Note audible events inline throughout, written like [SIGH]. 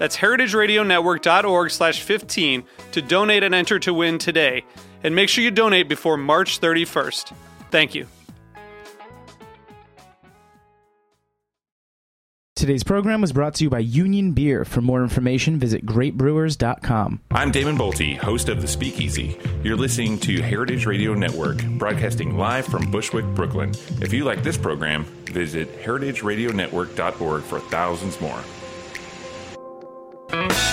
That's heritageradionetwork.org slash 15 to donate and enter to win today. And make sure you donate before March 31st. Thank you. Today's program was brought to you by Union Beer. For more information, visit greatbrewers.com. I'm Damon Boelte, host of The Speakeasy. You're listening to Heritage Radio Network, broadcasting live from Bushwick, Brooklyn. If you like this program, visit heritageradionetwork.org for thousands more. Thank you.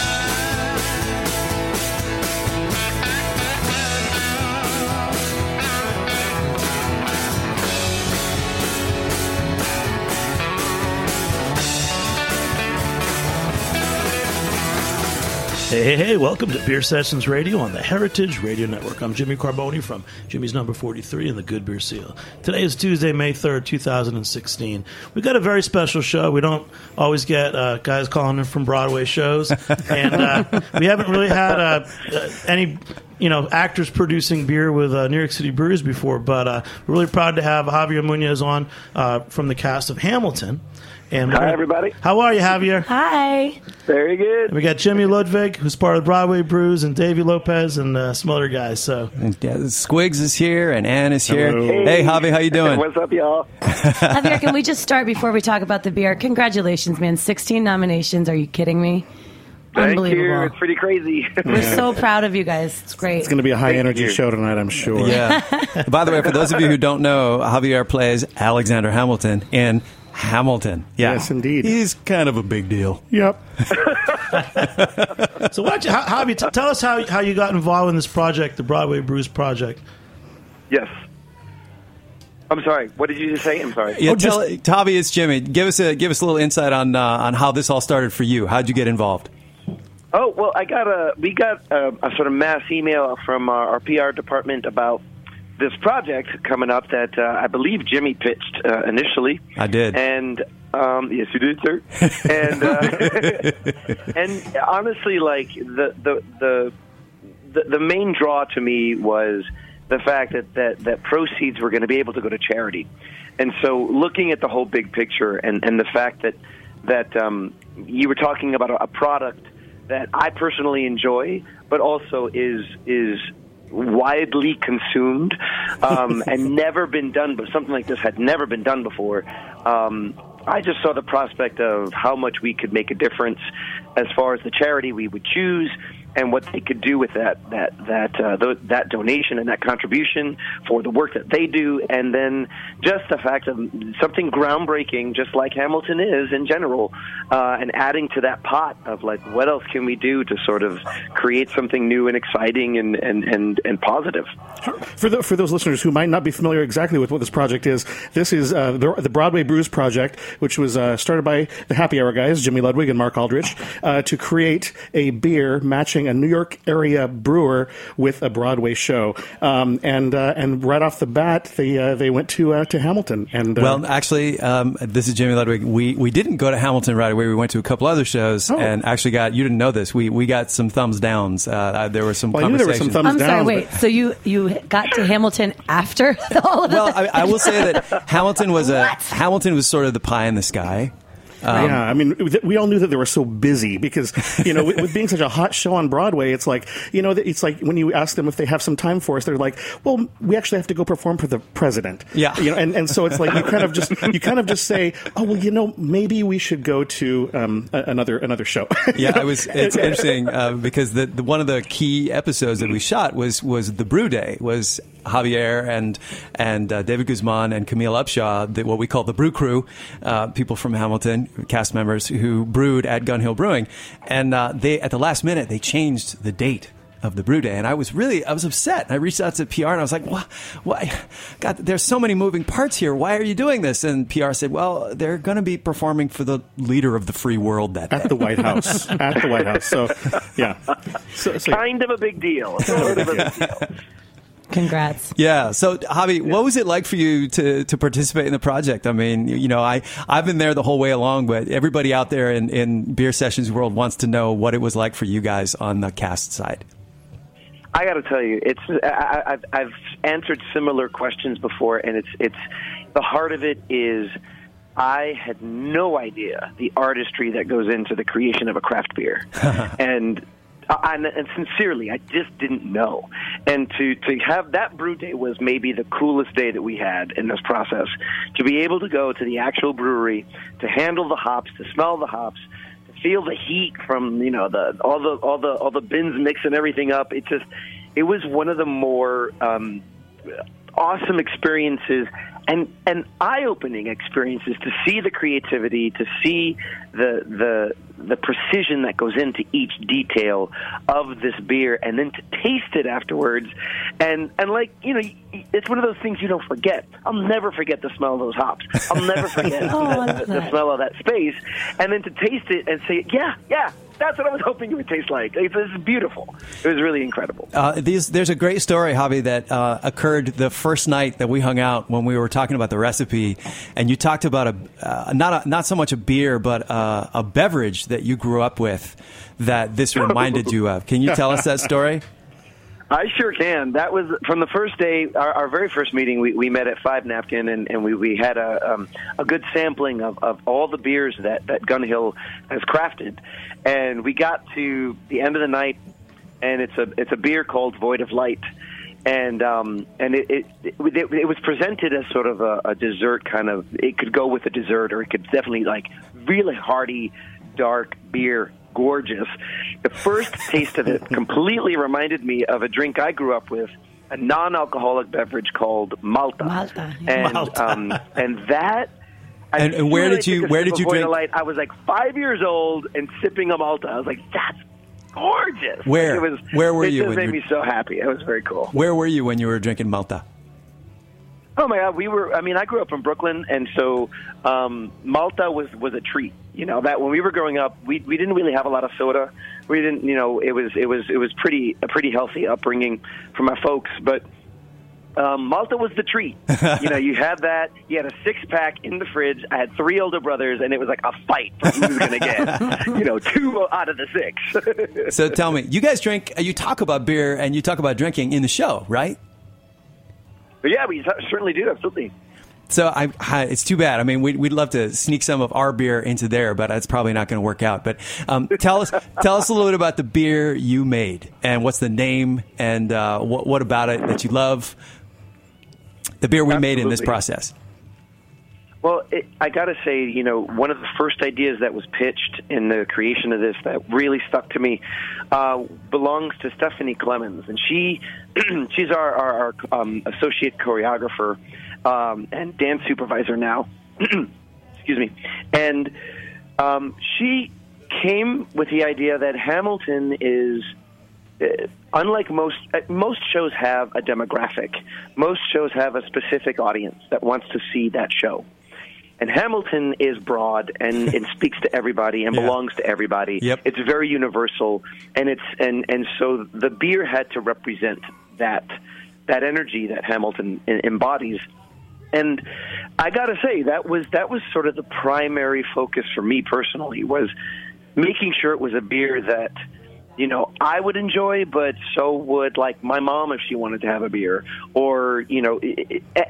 Hey, hey, hey, welcome to Beer Sessions Radio on the Heritage Radio Network. I'm Jimmy Carbone from Jimmy's Number 43 and the Good Beer Seal. Today is Tuesday, May 3rd, 2016. We've got a very special show. We don't always get uh, guys calling in from Broadway shows, [LAUGHS] and uh, we haven't really had uh, uh, any you know, actors producing beer with uh, New York City Brews before, but uh, we're really proud to have Javier Muñoz on uh, from the cast of Hamilton. And Hi, everybody. How are you, Javier? Hi. Very good. And we got Jimmy Ludwig, who's part of Broadway Brews, and Davey Lopez, and uh, some other guys. So Yeah, Squigs is here and Ann is here. Hello. Hey, Javi, how you doing? [LAUGHS] What's up, y'all? Javier, [LAUGHS] can we just start before we talk about the beer? Congratulations, man. 16 nominations. Are you kidding me? Thank Unbelievable. you. It's pretty crazy. We're so proud of you guys. It's great. It's going to be a high Thank energy you. show tonight, I'm sure. Yeah. [LAUGHS] By the way, for those of you who don't know, Javier plays Alexander Hamilton in Hamilton. Yeah. Yes, indeed. He's kind of a big deal. Yep. [LAUGHS] So, why don't you, how, Javi, t- tell us how, how you got involved in this project, the Broadway Brews project. yes. I'm sorry. What did you just say? I'm sorry. Yeah, Oh, tell, Javi, it's Jimmy. Give us a give us a little insight on uh, on how this all started for you. How'd you get involved? Oh well, I got a we got a, a sort of mass email from our, our PR department about this project coming up that uh, I believe Jimmy pitched uh, initially. I did. and um, yes, you did, sir. and uh, [LAUGHS] and honestly, like the the the the, the main draw to me was the fact that, that, that proceeds were going to be able to go to charity. And so looking at the whole big picture and, and the fact that, that um, you were talking about a, a product that I personally enjoy, but also is, is widely consumed um, [LAUGHS] and never been done, but something like this had never been done before. Um, I just saw the prospect of how much we could make a difference as far as the charity we would choose and what they could do with that that that uh, th- that donation and that contribution for the work that they do, and then just the fact of something groundbreaking, just like Hamilton is in general, uh, and adding to that pot of like what else can we do to sort of create something new and exciting and and and, and positive. For, the, for those listeners who might not be familiar exactly with what this project is, this is uh, the, the Broadway Brews Project, which was uh, started by the Happy Hour guys, Jimmy Ludwig and Mark Aldrich, uh, to create a beer matching a New York area brewer with a Broadway show. Um, and uh, and right off the bat, they uh, they went to uh, to Hamilton. And uh, Well, actually, um, this is Jimmy Ludwig. We we didn't go to Hamilton right away. We went to a couple other shows Oh. and actually got. You didn't know this. We we got some thumbs downs. Uh, there were some. Well, I knew there were some thumbs I'm sorry, down. wait. So you, you got to Hamilton after [LAUGHS] all of Well, that? I, I will say that Hamilton was a [LAUGHS] Hamilton was sort of the pie in the sky. Yeah, I mean, we all knew that they were so busy because you know, with, with being such a hot show on Broadway, it's like you know, it's like when you ask them if they have some time for us, they're like, "Well, we actually have to go perform for the president." Yeah. you know, and, and so it's like you kind of just you kind of just say, "Oh, well, you know, maybe we should go to um, a- another another show." [LAUGHS] yeah, it was. It's interesting uh, because the, the one of the key episodes that we shot was was the Brew Day. Was Javier and and uh, David Guzman and Camille Upshaw, the, what we call the Brew Crew, uh, people from Hamilton, cast members who brewed at Gun Hill Brewing, and uh, they at the last minute they changed the date of the brew day and i was really i was upset i reached out to pr and i was like why, why god there's so many moving parts here why are you doing this and pr said well they're going to be performing for the leader of the free world that day at the White House. At the White House. So, yeah. So, so Kind of a big deal. Sort of a big deal. Congrats. Yeah. So, Javi, what was it like for you to, to participate in the project? I mean, you know, I, I've been there the whole way along, but everybody out there in, in Beer Sessions world wants to know what it was like for you guys on the cast side. I got to tell you, it's I, I've, I've answered similar questions before, and it's it's the heart of it is I had no idea the artistry that goes into the creation of a craft beer, [LAUGHS] and. And, and sincerely, I just didn't know. And to to have that brew day was maybe the coolest day that we had in this process. To be able to go to the actual brewery, to handle the hops, to smell the hops, to feel the heat from you know the all the all the all the bins mixing everything up. It just it was one of the more um, awesome experiences and and eye-opening experiences to see the creativity, to see the the the precision that goes into each detail of this beer, and then to taste it afterwards, and and like you know, it's one of those things you don't forget. I'll never forget the smell of those hops. I'll never forget [LAUGHS] Oh, the, the, the smell of that space, and then to taste it and say, yeah, yeah. That's what I was hoping it would taste like. It was beautiful. It was really incredible. Uh, these, there's a great story, Javi, that uh, occurred the first night that we hung out when we were talking about the recipe, and you talked about a uh, not a, not so much a beer, but uh, a beverage that you grew up with that this [LAUGHS] reminded you of. Can you tell us that story? I sure can. That was from the first day, our, our very first meeting. We, we met at Five Napkin, and, and we, we had a um, a good sampling of, of all the beers that that Gun Hill has crafted, and we got to the end of the night, and it's a it's a beer called Void of Light, and um, and it it, it it was presented as sort of a, a dessert kind of. It could go with a dessert, or it could definitely like really hearty, dark beer gorgeous. The first [LAUGHS] taste of it completely reminded me of a drink I grew up with, a non-alcoholic beverage called Malta. Malta, And Malta. um, and that. I- And- and where as soon as did you- where did you drink- Light, I was like five years old and sipping a Malta. I was like, that's gorgeous. Where? It was, Where were it you just made you- me so happy. It was very cool. Where were you when you were drinking Malta? Oh my God, we were. I mean, I grew up in Brooklyn, and so um, Malta was was a treat. You know that when we were growing up, we we didn't really have a lot of soda. We didn't, you know, it was it was it was pretty a pretty healthy upbringing for my folks, but. Um, Malta was the treat. [LAUGHS] you know, you had that. You had a six pack in the fridge. I had three older brothers, and it was like a fight for who was going to get. [LAUGHS] you know, two out of the six. [LAUGHS] So tell me, you guys drink, you talk about beer and you talk about drinking in the show, right? but yeah, we certainly do. Absolutely. So I, I, it's too bad. I mean, we'd, we'd love to sneak some of our beer into there, but it's probably not going to work out. But um, tell us, [LAUGHS] tell us a little bit about the beer you made and what's the name and uh, what, what about it that you love. The beer we made in this process. Well, it, I got to say, you know, one of the first ideas that was pitched in the creation of this that really stuck to me uh, belongs to Stephanie Klemons, and she [CLEARS THROAT] she's our, our, our um, associate choreographer um, and dance supervisor now. [CLEARS THROAT] Excuse me, and um, she came with the idea that Hamilton is uh, unlike most uh, most shows have a demographic. Most shows have a specific audience that wants to see that show. And Hamilton is broad and it [LAUGHS] speaks to everybody and Yeah. belongs to everybody. Yep. It's very universal and it's and and so the beer had to represent that that energy that Hamilton embodies. And I got to say that was that was sort of the primary focus for me personally was making sure it was a beer that you know I would enjoy, but so would like my mom if she wanted to have a beer, or you know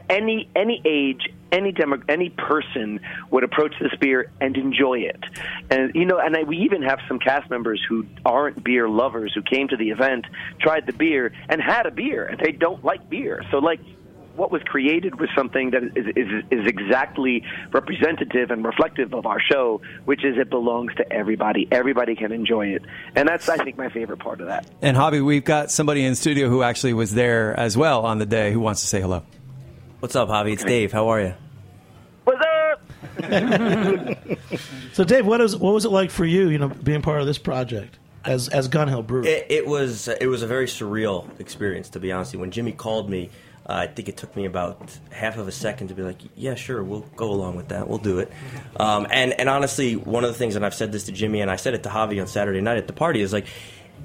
any any age, any demo, any person would approach this beer and enjoy it. And you know, and I, we even have some cast members who aren't beer lovers who came to the event, tried the beer, and had a beer, and they don't like beer. So like what was created was something that is, is, is exactly representative and reflective of our show, which is it belongs to everybody. Everybody can enjoy it. And that's, I think, my favorite part of that. And Javi, we've got somebody in studio who actually was there as well on the day who wants to say hello. What's up, Javi? It's Dave. How are you? What's up? [LAUGHS] So, Dave, what is what was it like for you? You know, being part of this project as as Gun Hill Brewery. It, it was it was a very surreal experience, to be honest. with you. When Jimmy called me, uh, I think it took me about half of a second to be like, "Yeah, sure, we'll go along with that. We'll do it." [LAUGHS] Um, and and honestly, one of the things, and I've said this to Jimmy, and I said it to Javi on Saturday night at the party, is like.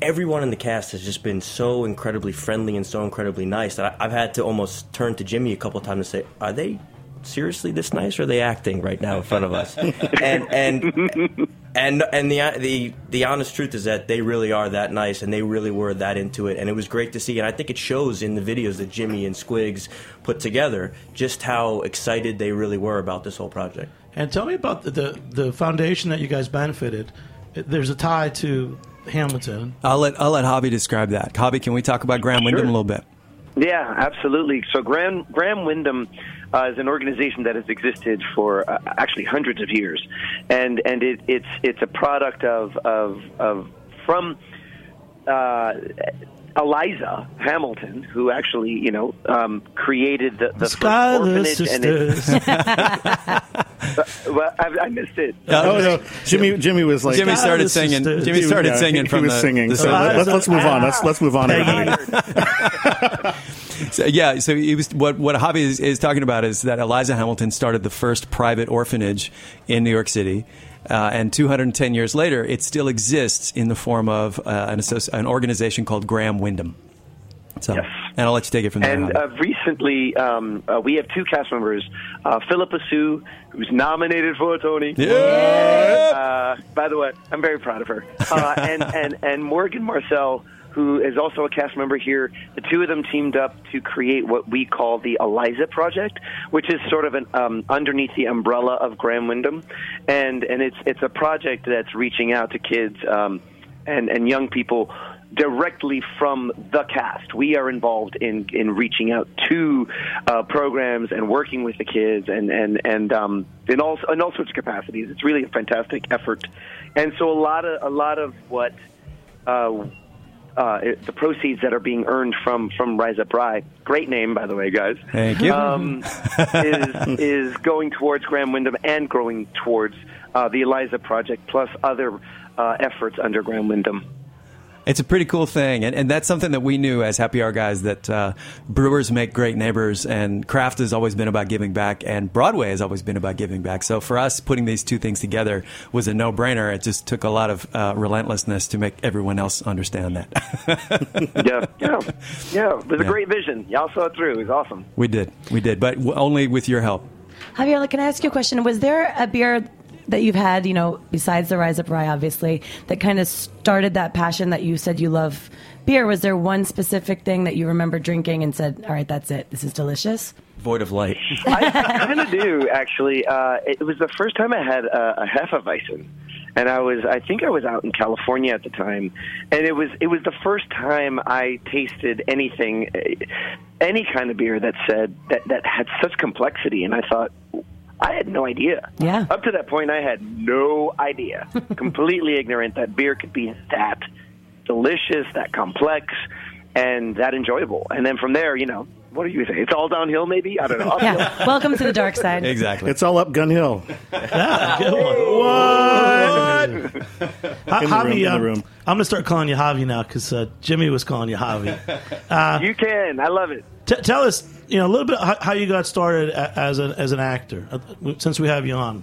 Everyone in the cast has just been so incredibly friendly and so incredibly nice that I, I've had to almost turn to Jimmy a couple of times and say, "Are they seriously this nice, or are they acting right now in front of us?" [LAUGHS] and and and and the the the honest truth is that they really are that nice, and they really were that into it, and it was great to see. And I think it shows in the videos that Jimmy and Squigs put together just how excited they really were about this whole project. And tell me about the, the the foundation that you guys benefited. There's a tie to Hamilton. I'll let I'll let Javi describe that. Javi, can we talk about Graham Windham a little bit? Yeah, absolutely. So Graham, Graham Windham uh, is an organization that has existed for uh, actually hundreds of years, and and it, it's it's a product of of, of from uh, Eliza Hamilton, who actually you know um, created the, the first Schuyler orphanage, and it, [LAUGHS] well, I, I missed it. Oh no, Jimmy! Jimmy was like Jimmy started this singing. the- Jimmy started singing he, from he was the, singing. the so let's, let's move on. Let's let's move on. Everybody. [LAUGHS] So, yeah, so he was what what Javi is, is talking about is that Eliza Hamilton started the first private orphanage in New York City. Uh, and 210 years later, it still exists in the form of uh, an, associ- an organization called Graham Windham. So, Yes. and I'll let you take it from there. And uh, recently, um, uh, we have two cast members, uh, Phillipa Soo, who's nominated for a Tony. Uh, by the way, I'm very proud of her. Uh, and, and, and Morgan Marcell, who is also a cast member here. The two of them teamed up to create what we call the Eliza Project, which is sort of an um, underneath the umbrella of Graham Windham, and and it's it's a project that's reaching out to kids um, and and young people directly from the cast. We are involved in in reaching out to uh, programs and working with the kids and and and um, in all in all sorts of capacities. It's really a fantastic effort, and so a lot of a lot of what. Uh, uh, it- the proceeds that are being earned from from Rise Up Rye, great name by the way, guys. Thank you. Um, [LAUGHS] is is going towards Graham Windham and growing towards uh, the Eliza Project, plus other uh, efforts under Graham Windham. It's a pretty cool thing, and, and that's something that we knew as happy hour guys that uh, brewers make great neighbors, and craft has always been about giving back, and Broadway has always been about giving back. So for us, putting these two things together was a no brainer. It just took a lot of uh, relentlessness to make everyone else understand that. [LAUGHS] yeah, yeah, yeah. It was a great vision. Y'all saw it through. It was awesome. we did, we did, but w- only with your help. Javier, can I ask you a question? Was there a beer that you've had, you know, besides the Rise Up Rye, obviously, that kind of started that passion that you said you love beer? Was there one specific thing that you remember drinking and said, all right, that's it, this is delicious? Void of light. [LAUGHS] I kind of do actually. Uh, it was the first time I had a, a Hefeweizen, and I was I think I was out in California at the time, and it was it was the first time I tasted anything, any kind of beer that said that that had such complexity, and I thought. I had no idea. Yeah. Up to that point, I had no idea. [LAUGHS] Completely ignorant that beer could be that delicious, that complex, and that enjoyable. And then from there, you know, what do you say? It's all downhill, maybe? I don't know. Uphill. Yeah. Welcome to the dark side. Exactly. It's all up Gun Hill. [LAUGHS] Good one. What? In the room, in the uh. I'm going to start calling you Javi now because uh, Jimmy was calling you Javi. [LAUGHS] You can. I love it. T- tell us, you know, a little bit how, how you got started a- as an as an actor. uh, Since we have you on,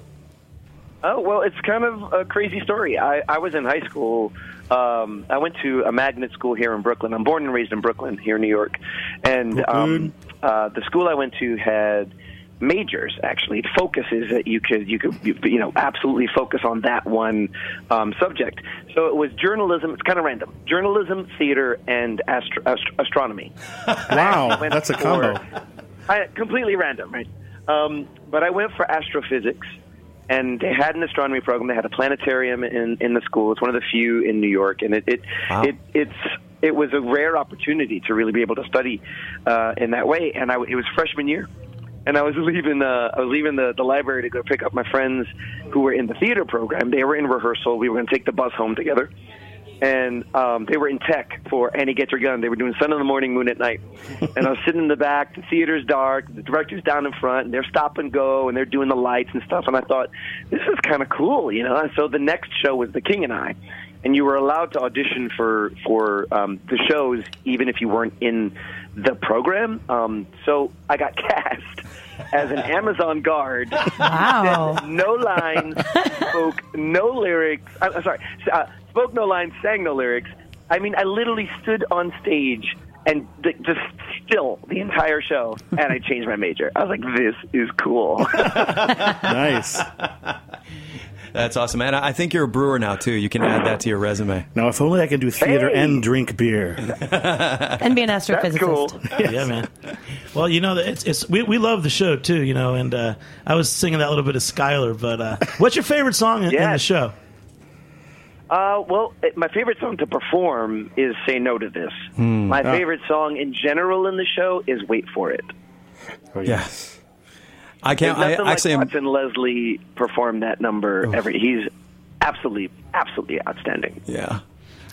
Oh well, it's kind of a crazy story. I, I was in high school. Um, I went to a magnet school here in Brooklyn. I'm born and raised in Brooklyn, here in New York, and um, uh, the school I went to had majors actually focuses that you could you could you know absolutely focus on that one um, subject so it was journalism it's kind of random journalism theater and astro- ast- astronomy [LAUGHS] Wow, that's a for- combo. I, completely random, right? Um, but I went for astrophysics, and they had an astronomy program. They had a planetarium in in the school. It's one of the few in New York, and it it, Wow. it it's it was a rare opportunity to really be able to study uh, in that way. And I, it was freshman year. And I was leaving. Uh, I was leaving the, the library to go pick up my friends who were in the theater program. They were in rehearsal. We were going to take the bus home together, and um, they were in tech for Annie Get Your Gun. They were doing Sun in the Morning, Moon at Night. [LAUGHS] and I was sitting in the back. The theater's dark. The director's down in front, and they're stop and go, and they're doing the lights and stuff. And I thought, this is kind of cool, you know. And so the next show was The King and I, and you were allowed to audition for for um, the shows even if you weren't in the program. Um, so I got [LAUGHS] cast as an Amazon guard Wow. [LAUGHS] no lines, spoke no lyrics. I'm, I'm sorry, uh, spoke no lines, sang no lyrics. I mean, I literally stood on stage and th- just still the entire show, and I changed my major. I was like, "This is cool." [LAUGHS] Nice. That's awesome, and I I think you're a brewer now too. You can add that to your resume. Now, if only I could do theater Hey. and drink beer. [LAUGHS] and be an astrophysicist. cool. Yeah, man. Well, you know, it's, it's we, we love the show too, you know, and uh, I was singing that little bit of Schuyler, but uh, what's your favorite song in, in the show? Uh, well, it, my favorite song to perform is "Say No to This." My favorite song in general in the show is "Wait for It." Yes. I can't. I nothing like actually am. watching Leslie perform that number. Every he's absolutely, absolutely outstanding. Yeah.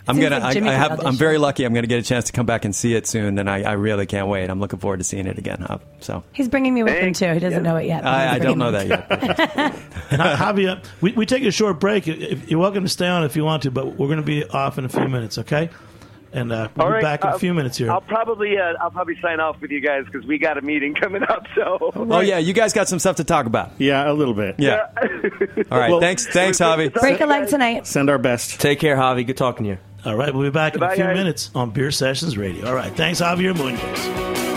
I'm gonna. like I, I, have. I'm very lucky. I'm gonna get a chance to come back and see it soon, and I, I really can't wait. I'm looking forward to seeing it again. Uh, so He's bringing me with him too. He doesn't Yeah. know it yet. I, I don't know that me. yet. but- And I- uh, we, we take a short break. You're welcome to stay on if you want to, but we're going to be off in a few minutes, okay? And uh, we'll All be right, back in a uh, few minutes here. I'll probably uh, I'll probably sign off with you guys because we got a meeting [LAUGHS] coming up. So oh yeah, you guys got some stuff to talk about. Yeah, a little bit. Yeah. All right. Well- thanks. Thanks, Javi. Break a leg tonight. Send our best. Take care, Javi. Good talking to you. All right, we'll be back in a few guys. minutes on Beer Sessions Radio. All right, thanks, Javier Muñoz.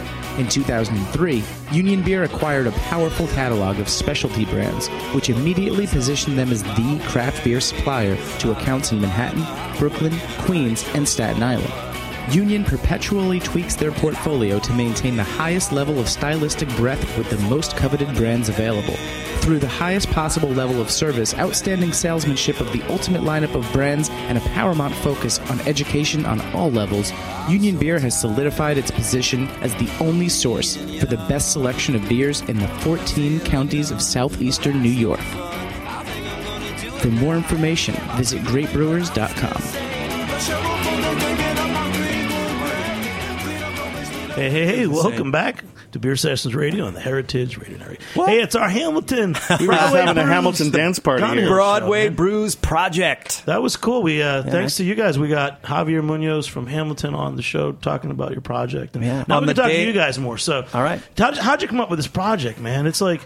In 2003, Union Beer acquired a powerful catalog of specialty brands, which immediately positioned them as the craft beer supplier to accounts in Manhattan, Brooklyn, Queens, and Staten Island. Union perpetually tweaks their portfolio to maintain the highest level of stylistic breadth with the most coveted brands available. Through the highest possible level of service, outstanding salesmanship of the ultimate lineup of brands, and a paramount focus on education on all levels, Union Beer has solidified its position as the only source for the best selection of beers in the 14 counties of southeastern New York. For more information, visit greatbrewers.com. Hey, hey, hey, welcome back to Beer Sessions Radio on the Heritage Radio Network. Hey, it's our Hamilton. We [LAUGHS] were just having a Hamilton dance party here. Broadway show. Brews Project. That was cool. We uh, thanks to you guys, we got Javier Muñoz from Hamilton on the show talking about your project. And Yeah. now On we the can talk day- to you guys more. So, All right. how'd, how'd you come up with this project, man? It's like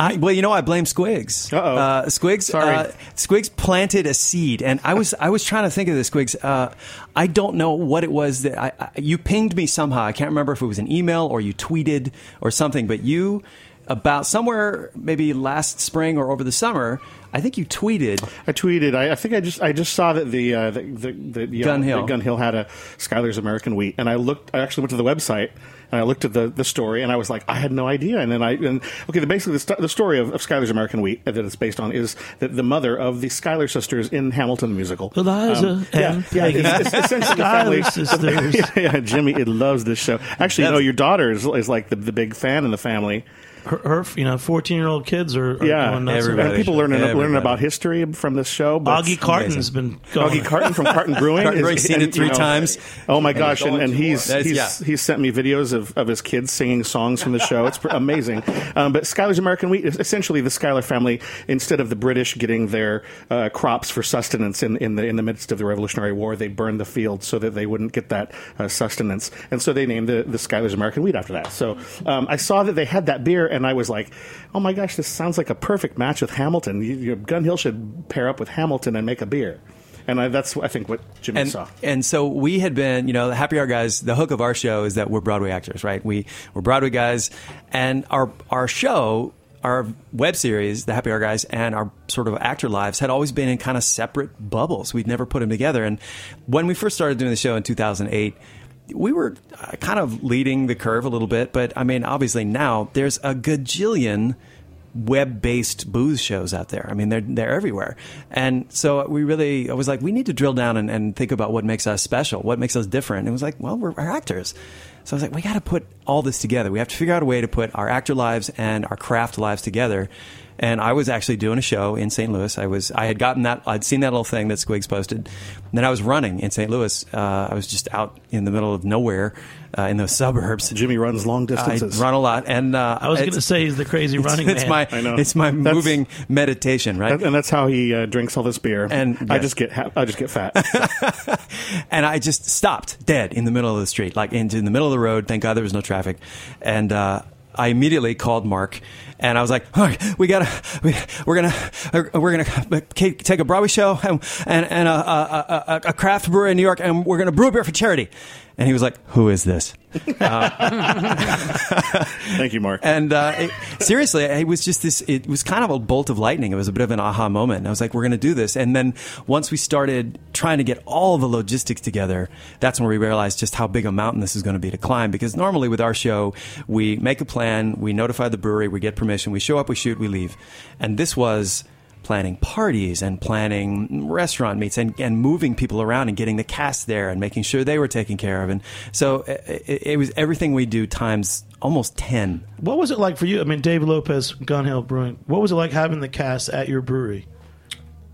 I, well, you know, I blame Squigs. Uh-oh. Uh, Squigs. Sorry. Uh, Squigs planted a seed, and I was I was trying to think of this. Squigs. Uh, I don't know what it was that I, I you pinged me somehow. I can't remember if it was an email or you tweeted or something, but you about somewhere maybe last spring or over the summer, I think you tweeted. I tweeted. I, I think I just I just saw that the uh, the, the, the Gun Hill. the Gun Hill had a Schuyler's American Wheat, and I looked. I actually went to the website and I looked at the, the story, and I was like, I had no idea. And then I and okay, the, basically the, st- the story of, of Schuyler's American Wheat that it's based on is that the mother of the Schuyler sisters in Hamilton the musical, Eliza Um, yeah, and yeah, Peggy. it's, it's essentially the family. Schuyler sisters. yeah, [LAUGHS] yeah, Jimmy, it loves this show. Actually, you know, your daughter is, is like the, the big fan in the family. Her, her you know, fourteen-year-old kids are, are Yeah, going nuts. and people learning learning about history from this show. but- Augie Carton's been going. Augie Carton from Carton Brewing. Carton is- Brewing's seen and, it three you know, times. Oh my gosh! And, and he's he's, yeah. he's sent me videos of, of his kids singing songs from the show. It's amazing. Um, but Schuyler's American Wheat essentially the Schuyler family. Instead of the British getting their uh, crops for sustenance in, in the in the midst of the Revolutionary War, they burned the fields so that they wouldn't get that uh, sustenance, and so they named the the Schuyler's American Wheat after that. So um, I saw that they had that beer, and I was like, oh my gosh, this sounds like a perfect match with Hamilton. You, you, Gun Hill should pair up with Hamilton and make a beer. And I, that's I think what Jimmy and saw. and so we had been, you know, the Happy Hour guys. The hook of our show is that we're Broadway actors, right? We we're Broadway guys, and our our show, our web series, the Happy Hour guys, and our sort of actor lives had always been in kind of separate bubbles. We'd never put them together. And when we first started doing the show in 2008. We were uh, kind of leading the curve a little bit, but I mean, obviously now there's a gajillion web-based booze shows out there. I mean, they're they're everywhere, and so we really I was like, we need to drill down and, and think about what makes us special, what makes us different. And it was like, well, we're, we're actors, so I was like, we got to put all this together. We have to figure out a way to put our actor lives and our craft lives together. And I was actually doing a show in St. Louis. I was I had gotten that I'd seen that little thing that Squigs posted. And then I was running in St. Louis. Uh, I was just out in the middle of nowhere uh, in the suburbs. Jimmy runs long distances. I run a lot, and uh, I was going to say he's the crazy running it's man. my I know. it's my That's- moving meditation, right? and that's how he uh, drinks all this beer. And- I just get ha- I just get fat. [LAUGHS] and I just stopped dead in the middle of the street, like into in the middle of the road. Thank God there was no traffic, and uh, I immediately called Mark, and I was like, "Mark, we gotta, we, we're gonna, uh, we're gonna take a Broadway show and and, a, a, a, a craft brewery in New York, and we're gonna brew a beer for charity." And he was like, "Who is this?" [LAUGHS] Thank you, Mark. And uh, it, seriously, it was just this. It was kind of a bolt of lightning. It was a bit of an aha moment. And I was like, "We're going to do this." And then once we started trying to get all the logistics together, that's when we realized just how big a mountain this is going to be to climb. Because normally with our show, we make a plan, we notify the brewery, we get permission, we show up, we shoot, we leave. And this was planning parties and planning restaurant meets and, and moving people around and getting the cast there and making sure they were taken care of. And so it, it, it was everything we do times almost 10. What was it like for you? I mean, Dave Lopez, Gun Hill Brewing. What was it like having the cast at your brewery?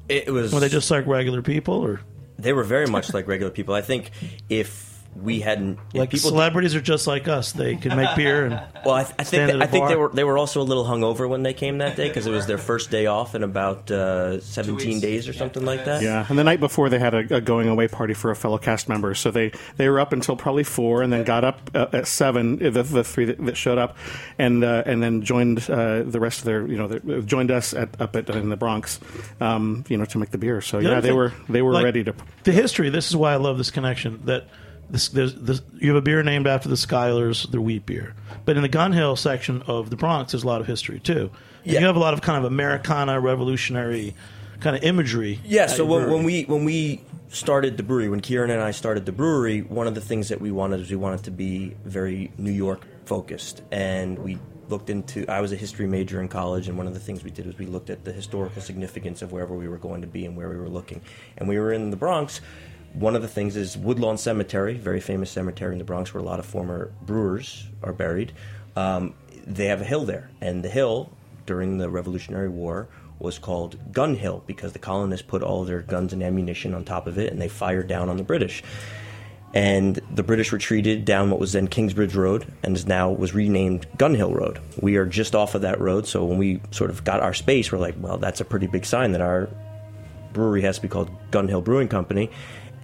It was. Were they just like regular people, or They were very much like regular people. I think if we hadn't, like people celebrities are just like us? They can make beer and [LAUGHS] Well, I, I Stand think at I a think they were they were also a little hungover when they came that day because it was their first day off in about uh, seventeen days or something like that. Yeah, and the night before they had a, a going away party for a fellow cast member, so they, they were up until probably four, and then got up uh, at seven. The, the three that, that showed up, and uh, and then joined uh, the rest of their you know their, joined us at, up at in the Bronx, um, you know to make the beer. So The yeah, they thing- were they were like, ready to. The history. This is why I love this connection. That this, there's, this, you have a beer named after the Schuylers, the wheat beer. But in the Gun Hill section of the Bronx, there's a lot of history too. Yeah. You have a lot of kind of Americana revolutionary kind of imagery. Yeah, so when, when we when we started the brewery, when Kieran and I started the brewery, one of the things that we wanted was we wanted to be very New York focused, and we looked into. I was a history major in college, and one of the things we did was we looked at the historical significance of wherever we were going to be and where we were looking. And we were in the Bronx. One of the things is Woodlawn Cemetery, very famous cemetery in the Bronx, where a lot of former brewers are buried. Um, they have a hill there, and the hill during the Revolutionary War was called Gun Hill because the colonists put all their guns and ammunition on top of it and they fired down on the British. And the British retreated down what was then Kingsbridge Road and is now was renamed Gun Hill Road. We are just off of that road, so when we sort of got our space, we're like, well, that's a pretty big sign that our brewery has to be called Gun Hill Brewing Company.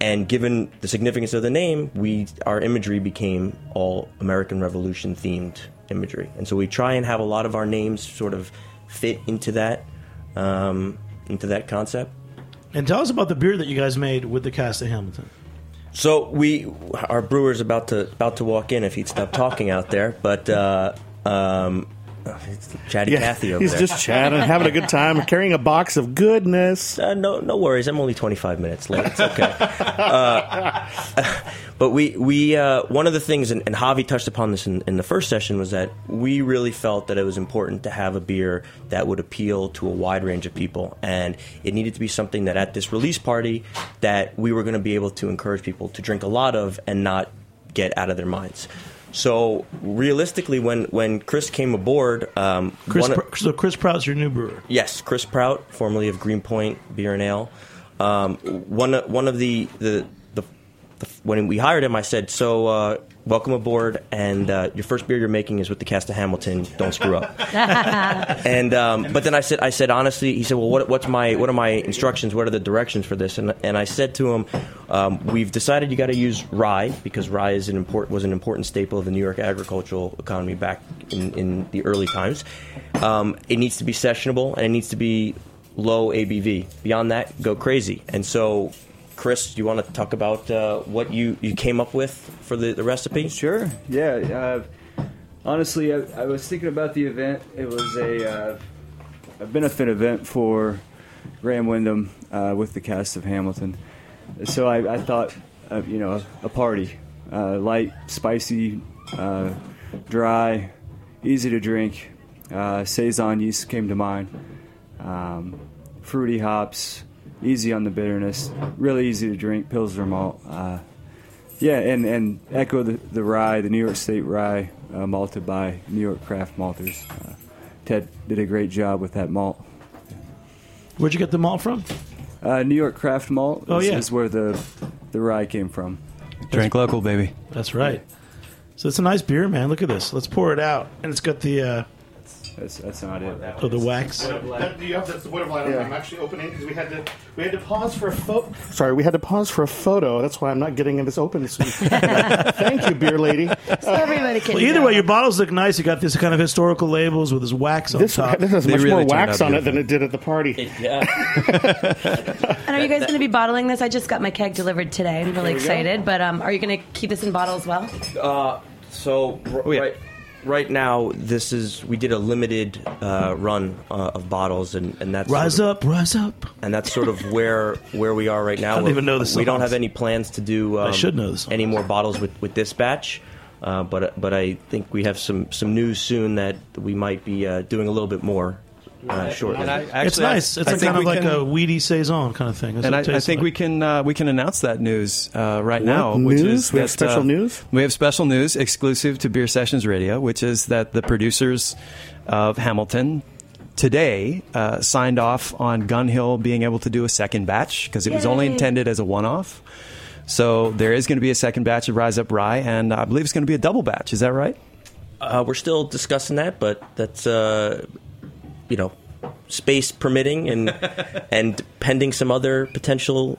And given the significance of the name, we our imagery became all American Revolution themed imagery, and so we try and have a lot of our names sort of fit into that um, into that concept. And tell us about the beer that you guys made with the cast of Hamilton. So we, our brewer's about to about to walk in if he'd stop talking out there, but uh, um, it's chatty Yeah, Cathy over he's there. just chatting, having a good time, carrying a box of goodness. Uh, no, no worries. I'm only 25 minutes late. It's okay. uh, [LAUGHS] but we, we, uh, one of the things, and, and Javi touched upon this in, in the first session, was that we really felt that it was important to have a beer that would appeal to a wide range of people, and it needed to be something that at this release party that we were going to be able to encourage people to drink a lot of and not get out of their minds. So realistically, when, when Chris came aboard, um, Chris, of- so Chris Prout's your new brewer. Yes, Chris Prout, formerly of Greenpoint Beer and Ale. Um, one one of the the, the the when we hired him, I said, "So uh, welcome aboard, and uh, your first beer you're making is with the cast of Hamilton. Don't screw up." [LAUGHS] and um, but then I said, I said honestly, he said, "Well, what, what's my what are my instructions? What are the directions for this?" And and I said to him, um, "We've decided you got to use rye because rye is an important was an important staple of the New York agricultural economy back in, in the early times. Um, it needs to be sessionable and it needs to be low ABV. Beyond that, go crazy." And so. Chris, do you want to talk about uh, what you, you came up with for the, the recipe? Sure. Yeah. Uh, honestly, I, I was thinking about the event. It was a, uh, a benefit event for Graham Windham uh, with the cast of Hamilton. So I, I thought, you know, a, party, uh, light, spicy, dry, easy to drink. Saison yeast came to mind. Um, fruity hops, easy on the bitterness, really easy to drink. Pilsner malt. Uh, yeah, and, and echo the, the rye, the New York State rye, uh, malted by New York Craft Malters. Uh, Ted did a great job with that malt. Where'd you get the malt from? Uh, New York Craft Malt Oh, is, yeah. is where the the rye came from. Drink local, baby. That's right. So it's a nice beer, man. Look at this. Let's pour it out, and it's got the uh, That's that's not it. oh, the wax. Do you have the Void of Light? I'm actually opening because we had to we had to pause for a photo. Sorry, we had to pause for a photo. That's why I'm not getting this open soon. [LAUGHS] Thank you, beer lady. So everybody can. Well, either know. way, your bottles look nice. You got this kind of historical labels with this wax on This, top. this has They much really more wax out on it than it did at the party. [LAUGHS] Yeah. [LAUGHS] And are you guys going to be bottling this? I just got my keg delivered today. I'm really excited. But um, are you going to keep this in bottle as well? Uh, so r- yeah. right, right now, this is we did a limited uh, run uh, of bottles, and, and that's rise sort of, up, rise up. and that's sort of where where we are right now. I don't We're- even know the We don't have any plans to do. Um, I should know songs. any more bottles with, with this batch. Uh, but but I think we have some, some news soon that we might be uh, doing a little bit more uh, shortly. And I, actually, it's nice. It's I a think kind of like can- a weedy saison kind of thing. That's and I, I think like. we can uh, we can announce that news uh, right now. What Which news? is We have special uh, news? We have special news exclusive to Beer Sessions Radio, which is that the producers of Hamilton today uh, signed off on Gun Hill being able to do a second batch because it was only intended as a one-off. So there is going to be a second batch of Rise Up Rye, and I believe it's going to be a double batch. Is that right? Uh, we're still discussing that, but that's uh, you know space permitting and [LAUGHS] and pending some other potential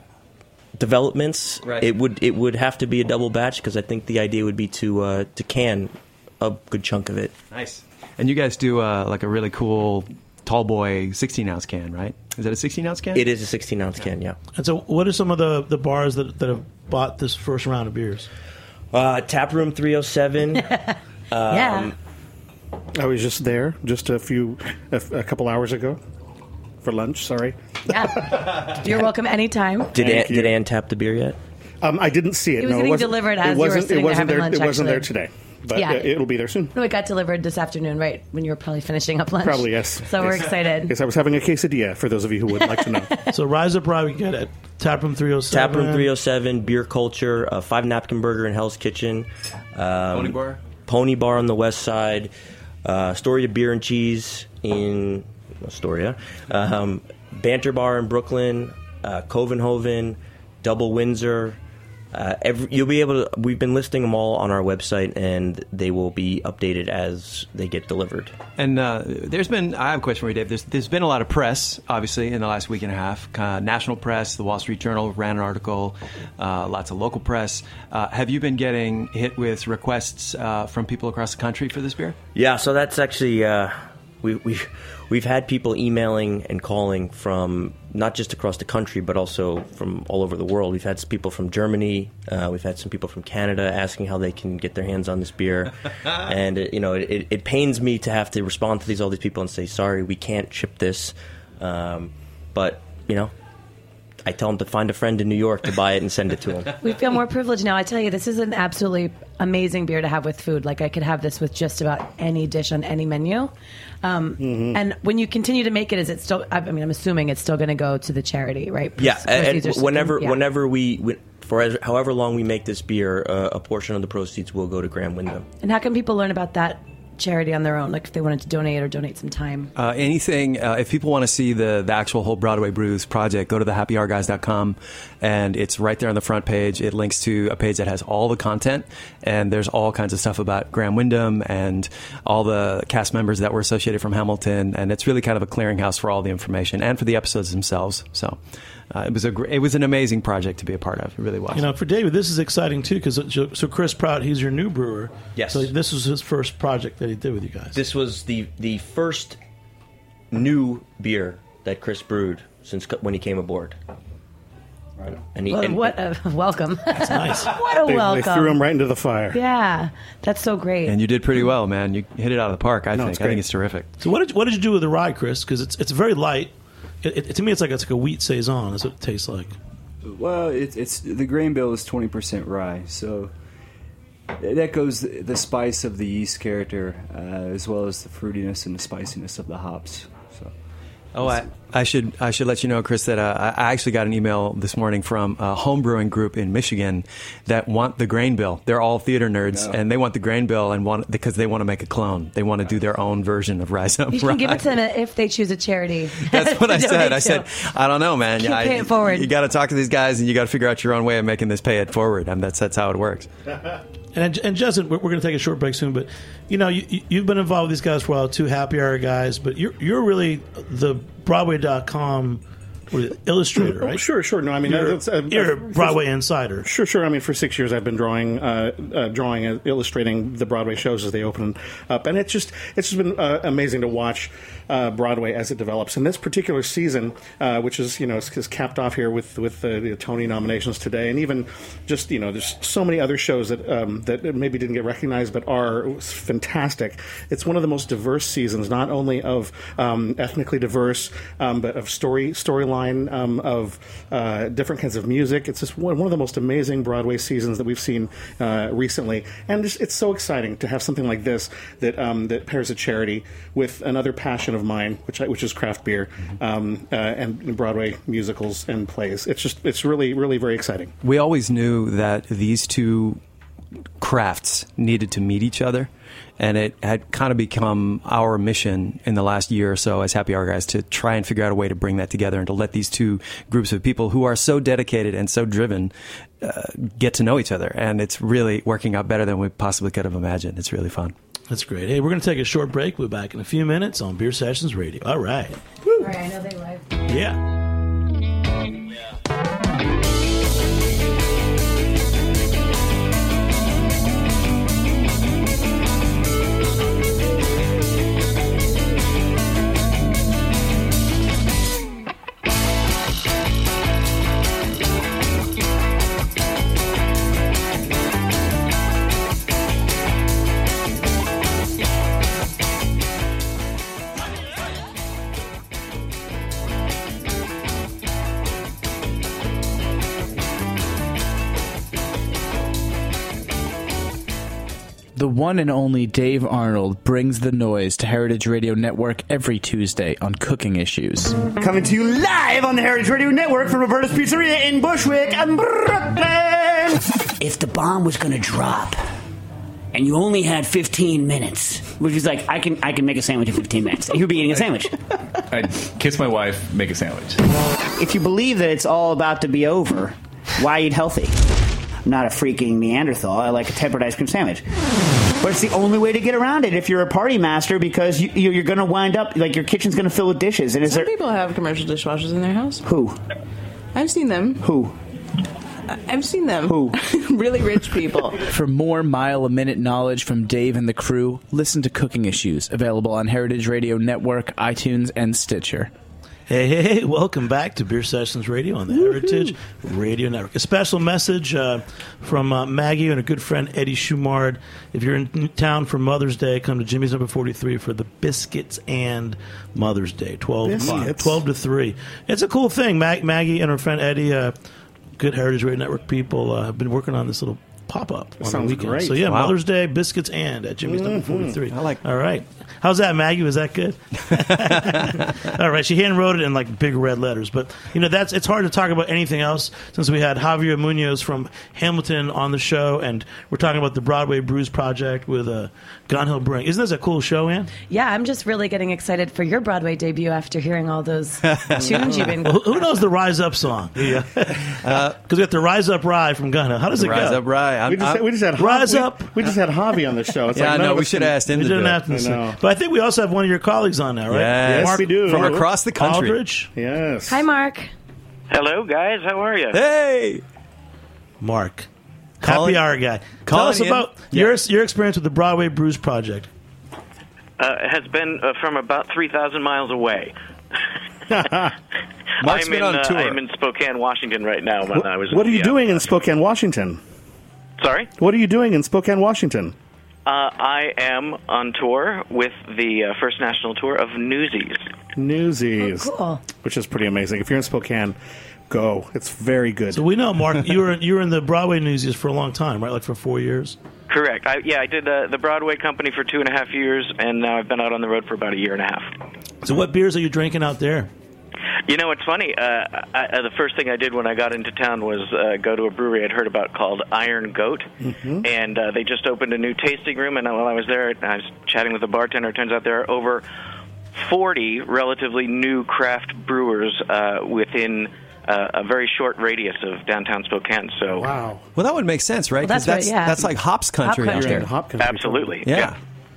developments. Right. It would it would have to be a double batch because I think the idea would be to uh, to can a good chunk of it. Nice. And you guys do uh, like a really cool tall boy 16 ounce can, right? Is that a 16 ounce can? It is a 16 ounce can, yeah. And so, what are some of the, the bars that, that have bought this first round of beers? Uh, Taproom 307. [LAUGHS] yeah. I was just there just a few a, a couple hours ago for lunch. Sorry, Yeah. [LAUGHS] You're welcome anytime. Did Thank Ann, you. did Ann tap the beer yet? um, I didn't see it. It was no, getting it wasn't, delivered as it you were wasn't, sitting it there wasn't having there. lunch, it wasn't there actually. today, but Yeah. uh, it'll be there soon. No, it got delivered this afternoon, right when you were probably finishing up lunch. Probably yes. So we're Yes. excited. Yes, I was having a quesadilla. For those of you who would like to know, [LAUGHS] So, Rise Up Rye, we get at Taproom 307. Taproom 307, Beer Culture, uh, Five Napkin Burger in Hell's Kitchen. Um, Pony Bar? Pony Bar on the west side. Uh, Astoria Beer and Cheese in Astoria. Um, Banter Bar in Brooklyn. Uh, Covenhoven. Double Windsor. Uh, every, you'll be able to. We've been listing them all on our website, and they will be updated as they get delivered. And uh, there's been, I have a question for you, Dave. There's, there's been a lot of press, obviously, in the last week and a half. Uh, national press, the Wall Street Journal ran an article, uh, lots of local press. Uh, have you been getting hit with requests uh, from people across the country for this beer? Yeah, so that's actually uh, we we, we've had people emailing and calling from not just across the country, but also from all over the world. We've had people from Germany, uh, we've had some people from Canada asking how they can get their hands on this beer, [LAUGHS] and it, you know, it, it pains me to have to respond to these all these people and say, sorry, we can't ship this, um, but you know. I tell them to find a friend in New York to buy it and send it to him. [LAUGHS] We feel more privileged now. I tell you, this is an absolutely amazing beer to have with food. Like I could have this with just about any dish on any menu. Um, Mm-hmm. And when you continue to make it, is it still? I mean, I'm assuming it's still going to go to the charity, right? Yeah, Proceeds and whenever yeah. whenever we, we for as, however long we make this beer, uh, a portion of the proceeds will go to Graham Windham. And how can people learn about that charity on their own? Like if they wanted to donate or donate some time. Uh, anything, uh, if people want to see the, the actual whole Broadway Brews project, go to thehappyhourguys.com and it's right there on the front page. It links to a page that has all the content and there's all kinds of stuff about Graham Windham and all the cast members that were associated from Hamilton. And it's really kind of a clearinghouse for all the information and for the episodes themselves. So uh, it was a gr- it was an amazing project to be a part of. It really was. You know, for David, this is exciting too because so Chris Prout, he's your new brewer. Yes. So this was his first project that he did with you guys. This was the the first new beer that Chris brewed since co- when he came aboard. And he, Well, and- what a [LAUGHS] welcome! That's nice. [LAUGHS] what a They, welcome! they threw him right into the fire. Yeah, that's so great. and you did pretty well, man. You hit it out of the park. I No, think. it's I think it's terrific. So what did what did you do with the rye, Chris? Because it's it's very light. It, it, to me, it's like it's like a wheat saison. Is what it tastes like. Well, it, it's the grain bill is twenty percent rye, so goes the, the spice of the yeast character uh, as well as the fruitiness and the spiciness of the hops. So Oh, I, I should I should let you know, Chris, that uh, I I actually got an email this morning from a home brewing group in Michigan that want the grain bill. They're all theater nerds, Yeah. and they want the grain bill and want because they want to make a clone. They want to do their own version of Rise Up. you can give it to them if they choose a charity. [LAUGHS] That's what I [LAUGHS] said. I said. I don't know, man. Keep I, paying it forward. You got to talk to these guys, and you got to figure out your own way of making this pay it forward. I mean, that's that's how it works. [LAUGHS] And and Justin, we're, we're going to take a short break soon, but you know you, you- you've been involved with these guys for a while, two happy hour guys, but you're you're really the Broadway.com what is it, illustrator, Oh, right? sure, sure. No, I mean, You're, that's, uh, you're a uh, Broadway insider. Sure, sure. I mean, for six years, I've been drawing, uh, uh, drawing, and illustrating the Broadway shows as they open up, and it's just, it's just been uh, amazing to watch uh, Broadway as it develops. And this particular season, uh, which is, you know, is, is capped off here with with the, the Tony nominations today, and even just, you know, there's so many other shows that um, that maybe didn't get recognized, but are fantastic. It's one of the most diverse seasons, not only of um, ethnically diverse, um, but of story storyline, um, of uh, different kinds of music. It's just one, one of the most amazing Broadway seasons that we've seen uh, recently, and just, it's so exciting to have something like this that um, that pairs a charity with another passion of mine, which I, which is craft beer um, uh, and Broadway musicals and plays. It's just it's really really very exciting. we always knew that these two crafts needed to meet each other and it had kind of become our mission in the last year or so as happy hour guys to try and figure out a way to bring that together and to let these two groups of people who are so dedicated and so driven uh, get to know each other and it's really working out better than we possibly could have imagined it's really fun That's great. Hey, we're going to take a short break. We'll be back in a few minutes on Beer Sessions Radio. All right. Right, I know they live. Yeah. The one and only Dave Arnold brings the noise to Heritage Radio Network every Tuesday on cooking issues. Coming to you live on the Heritage Radio Network from Roberta's Pizzeria in Bushwick, and Brooklyn. If the bomb was going to drop, and you only had 15 minutes, which is like I can I can make a sandwich in 15 minutes, you'd be eating a sandwich. [LAUGHS] I'd kiss my wife, make a sandwich. If you believe that it's all about to be over, why eat healthy? I'm not a freaking Neanderthal. I like a tempered ice cream sandwich. But it's the only way to get around it if you're a party master because you, you- you're going to wind up like your kitchen's going to fill with dishes. And is Some there people have commercial dishwashers in their house. who I've seen them. who? I've seen them. Who? [LAUGHS] really rich people. For more mile a minute knowledge from Dave and the crew, listen to Cooking Issues, available on Heritage Radio Network, iTunes, and Stitcher. Hey, hey, hey, welcome back to Beer Sessions Radio on the Heritage Radio Network. A special message uh, from uh, Maggie and a good friend Eddie Schumard. If you're in town for Mother's Day, come to Jimmy's number 43 for the Biscuits and Mother's Day, 12 o'clock, Biscuits? 12 to 3. It's a cool thing. Mag- Maggie and her friend Eddie, uh, good Heritage Radio Network people, uh, have been working on this little pop up on sounds the weekend. great. So, yeah, Wow. Mother's Day, Biscuits and at Jimmy's number Mhm. 43. I like All right. How's that, Maggie? Was that good? [LAUGHS] All right, she hand wrote it in like big red letters, but you know that's it's hard to talk about anything else since we had Javier Muñoz from Hamilton on the show, and we're talking about the Broadway Brews project with uh, Gun Hill Brewing. Isn't this a cool show, Ann? Yeah, I'm just really getting excited for your Broadway debut after hearing all those tunes you've been. Well, who who knows the Rise Up song? Yeah, [LAUGHS] because we got the Rise Up Rye from Gun Hill. How does it Rise go? Up Rye. I'm- We just, I'm- we just had Rise we, up. We just had Javi on the show. It's Yeah, like I know. We should can- have asked him We to do didn't it. have to I sing. know. But I think we also have one of your colleagues on now, right? Yes, Yes, we do. From across the country. Aldrich. Yes. Hi, Mark. Hello, guys. How are you? Hey! Mark. Calling- Happy hour guy. Tell calling us in. about your your experience with the Broadway Brews project. Uh, has been uh, from about 3,000 miles away. [LAUGHS] Mark's I'm been in, on uh, tour. I'm in Spokane, Washington right now. When I was What are you yeah. doing in Spokane, Washington? Sorry? What are you doing in Spokane, Washington? Uh, I am on tour with the uh, First National Tour of Newsies. Newsies. Oh, cool. Which is pretty amazing. If you're in Spokane, go. It's very good. So we know, Mark, you were you were in the Broadway Newsies for a long time, right? Like for four years. Correct. I, yeah, I did uh, the Broadway company for two and a half years, and now I've been out on the road for about a year and a half. So what beers are you drinking out there? You know, it's funny. Uh, I, uh, the first thing I did when I got into town was uh, go to a brewery I'd heard about called Iron Goat, and uh, they just opened a new tasting room. And while I was there, I was chatting with the bartender. It turns out there are over 40 relatively new craft brewers uh, within uh, a very short radius of downtown Spokane. So, wow. Well, that would make sense, right? Well, 'Cause that's that's what- yeah. that's like hops country Hop out there. You're in Hop Country. absolutely, Yeah.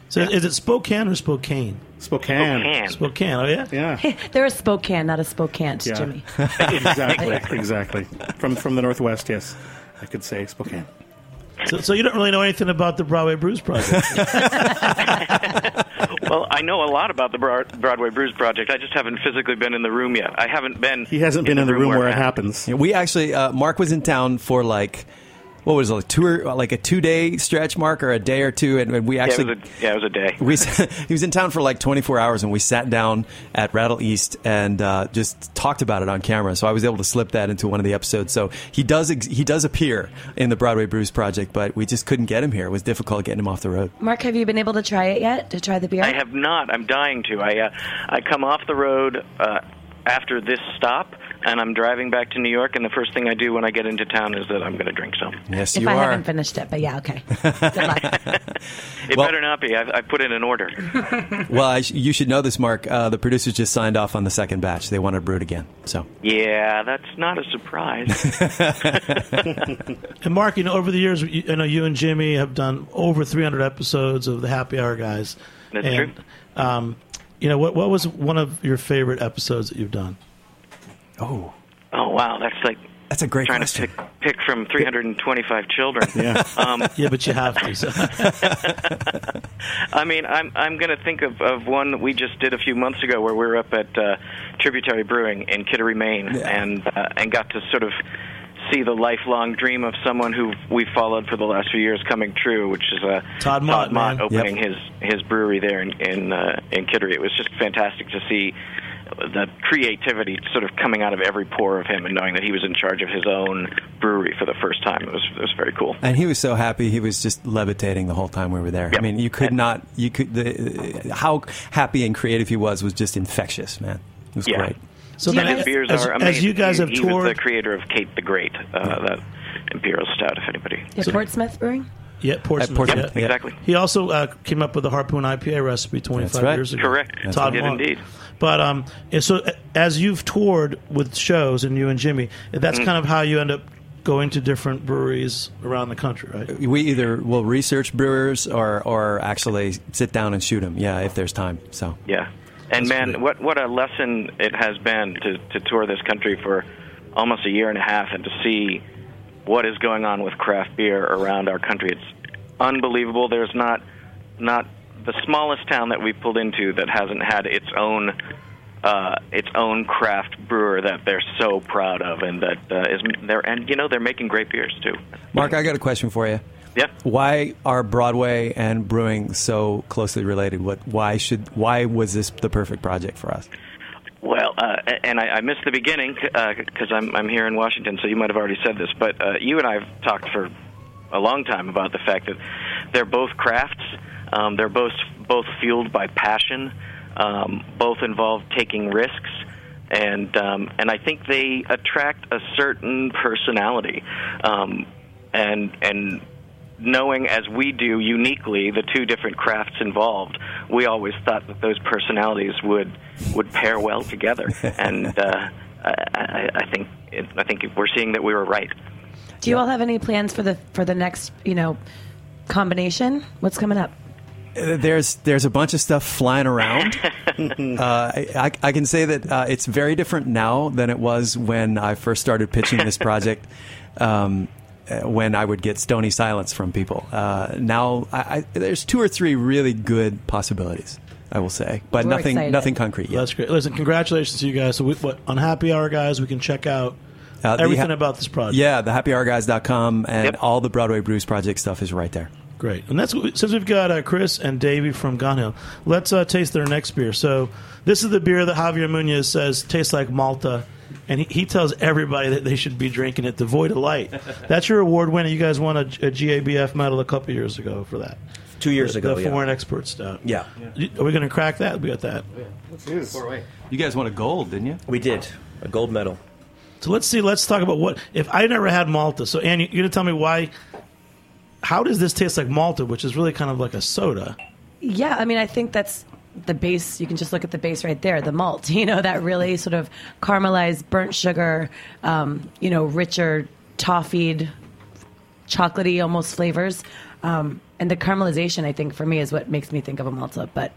So is it Spokane or Spokane? Spokane. Spokane. Spokane. Oh yeah. Yeah. [LAUGHS] They're a Spokane, not a Spokane, Yeah. Jimmy. [LAUGHS] exactly. Exactly. From from the northwest, yes. I could say Spokane. So, so you don't really know anything about the Broadway Brews project. [LAUGHS] well, I know a lot about the Broadway Brews project. I just haven't physically been in the room yet. I haven't been. He hasn't been in the room where it happens. Yeah, we actually, uh, Mark was in town for like, what was it, like two like a two day stretch, Mark, or a day or two, and, and we Yeah, it actually. was a, yeah, it was a day. [LAUGHS] we, [LAUGHS] he was in town for like 24 hours and we sat down at Rattle East and uh, just talked about it on camera. So I was able to slip that into one of the episodes. So he does ex- he does appear in the Broadway Brews project, but we just couldn't get him here. It was difficult getting him off the road. Mark, have you been able to try it yet? To try the beer? I have not. I'm dying to. I uh, I come off the road uh, after this stop, and I'm driving back to New York. And the first thing I do when I get into town is that I'm going to drink some. Yes, if you I are. haven't finished it, but yeah, okay. Good luck. [LAUGHS] [LAUGHS] It Well- better not be. I've, I've put in an order. [LAUGHS] Well, I sh- you should know this, Mark. Uh, the producers just signed off on the second batch. They want to brew it again. So yeah, that's not a surprise. and Mark, you know, over the years, you, I know you and Jimmy have done over 300 episodes of the Happy Hour guys. That's and, true. Um, you know, what what was one of your favorite episodes that you've done? Oh, oh wow, that's like that's a great trying question. to pick, pick from 325 children. Yeah. Um, [LAUGHS] Yeah, but you have to. So. [LAUGHS] I mean, I'm I'm going to think of, of one that we just did a few months ago, where we were up at uh, Tributary Brewing in Kittery, Maine, and uh, and got to sort of see the lifelong dream of someone who we followed for the last few years coming true, which is uh, Todd Mott, man. opening his his brewery there in in, uh, in Kittery. It was just fantastic to see the creativity sort of coming out of every pore of him, and knowing that he was in charge of his own brewery for the first time. It was it was very cool. And he was so happy; he was just levitating the whole time we were there. I mean, you could not, you could, the, how happy and creative he was was just infectious, man. It was Yeah. great. So Yeah, then, his beers as, are as amazing. you guys he, have he was toured, the creator of Kate the Great, uh, that Imperial Stout. If anybody, Yeah, Portsmouth Brewing? yeah, Portsmouth, Portsmouth, yeah. Yep, exactly. He also uh, came up with the Harpoon IPA recipe 25 That's right. years ago. Correct. That's Todd he did Mott. indeed. But um, so uh, as you've toured with shows and you and Jimmy, that's Mm-hmm. kind of how you end up going to different breweries around the country, right? We either will research brewers or, or actually sit down and shoot them. Yeah, if there's time. So Yeah, and man, what what a lesson it has been to to tour this country for almost a year and a half and to see what is going on with craft beer around our country. It's unbelievable. There's not not the smallest town that we've pulled into that hasn't had its own uh, its own craft brewer that they're so proud of, and that uh, is they're and you know they're making great beers too. Mark, I got a question for you. Yeah. Why are Broadway and brewing so closely related? What? Why should? Why was this the perfect project for us? Well, uh, and I, I missed the beginning because I'm I'm here in Washington, so you might have already said this, but uh, you and I have talked for a long time about the fact that they're both crafts. Um, they're both both fueled by passion. Um, both involve taking risks, and um, and I think they attract a certain personality, um, and and knowing as we do uniquely the two different crafts involved, we always thought that those personalities would would pair well together, [LAUGHS] and uh, I, I, I think it, I think we're seeing that we were right. Do you all have any plans for the for the next you know combination? What's coming up? Uh, There's there's a bunch of stuff flying around. [LAUGHS] uh, I, I can say that uh, it's very different now than it was when I first started pitching this project. [LAUGHS] Um, when I would get stony silence from people. Uh, now I, I, there's two or three really good possibilities. I will say, but We're nothing excited. nothing concrete yet. That's great. Listen, congratulations to you guys. So, we, what on Happy Hour, guys, we can check out Uh, everything ha- about this project. Yeah, the happyhourguys.com and all the Broadway Brews Project stuff is right there. Great. And that's what, since we've got uh, Chris and Davey from Gun Hill, let's uh, taste their next beer. So this is the beer that Javier Muñoz says tastes like Malta, and he, he tells everybody that they should be drinking it. Devoid of light. That's your award winner. You guys won a, a GABF medal a couple years ago for that. Two years The- ago, the yeah. foreign expert stout. Yeah. Are we going to crack that? We got that. Oh, let's see. You guys won a gold, didn't you? We did a gold medal. So let's see. Let's talk about what if I never had Malta. So Ann, you're going to tell me why? How does this taste like Malta, which is really kind of like a soda? Yeah, I mean, I think that's the base. You can just look at the base right there, the malt. [LAUGHS] You know, that really sort of caramelized burnt sugar, um, you know, richer toffeed, chocolatey almost flavors. Um, and the caramelization, I think, for me, is what makes me think of a Malta. But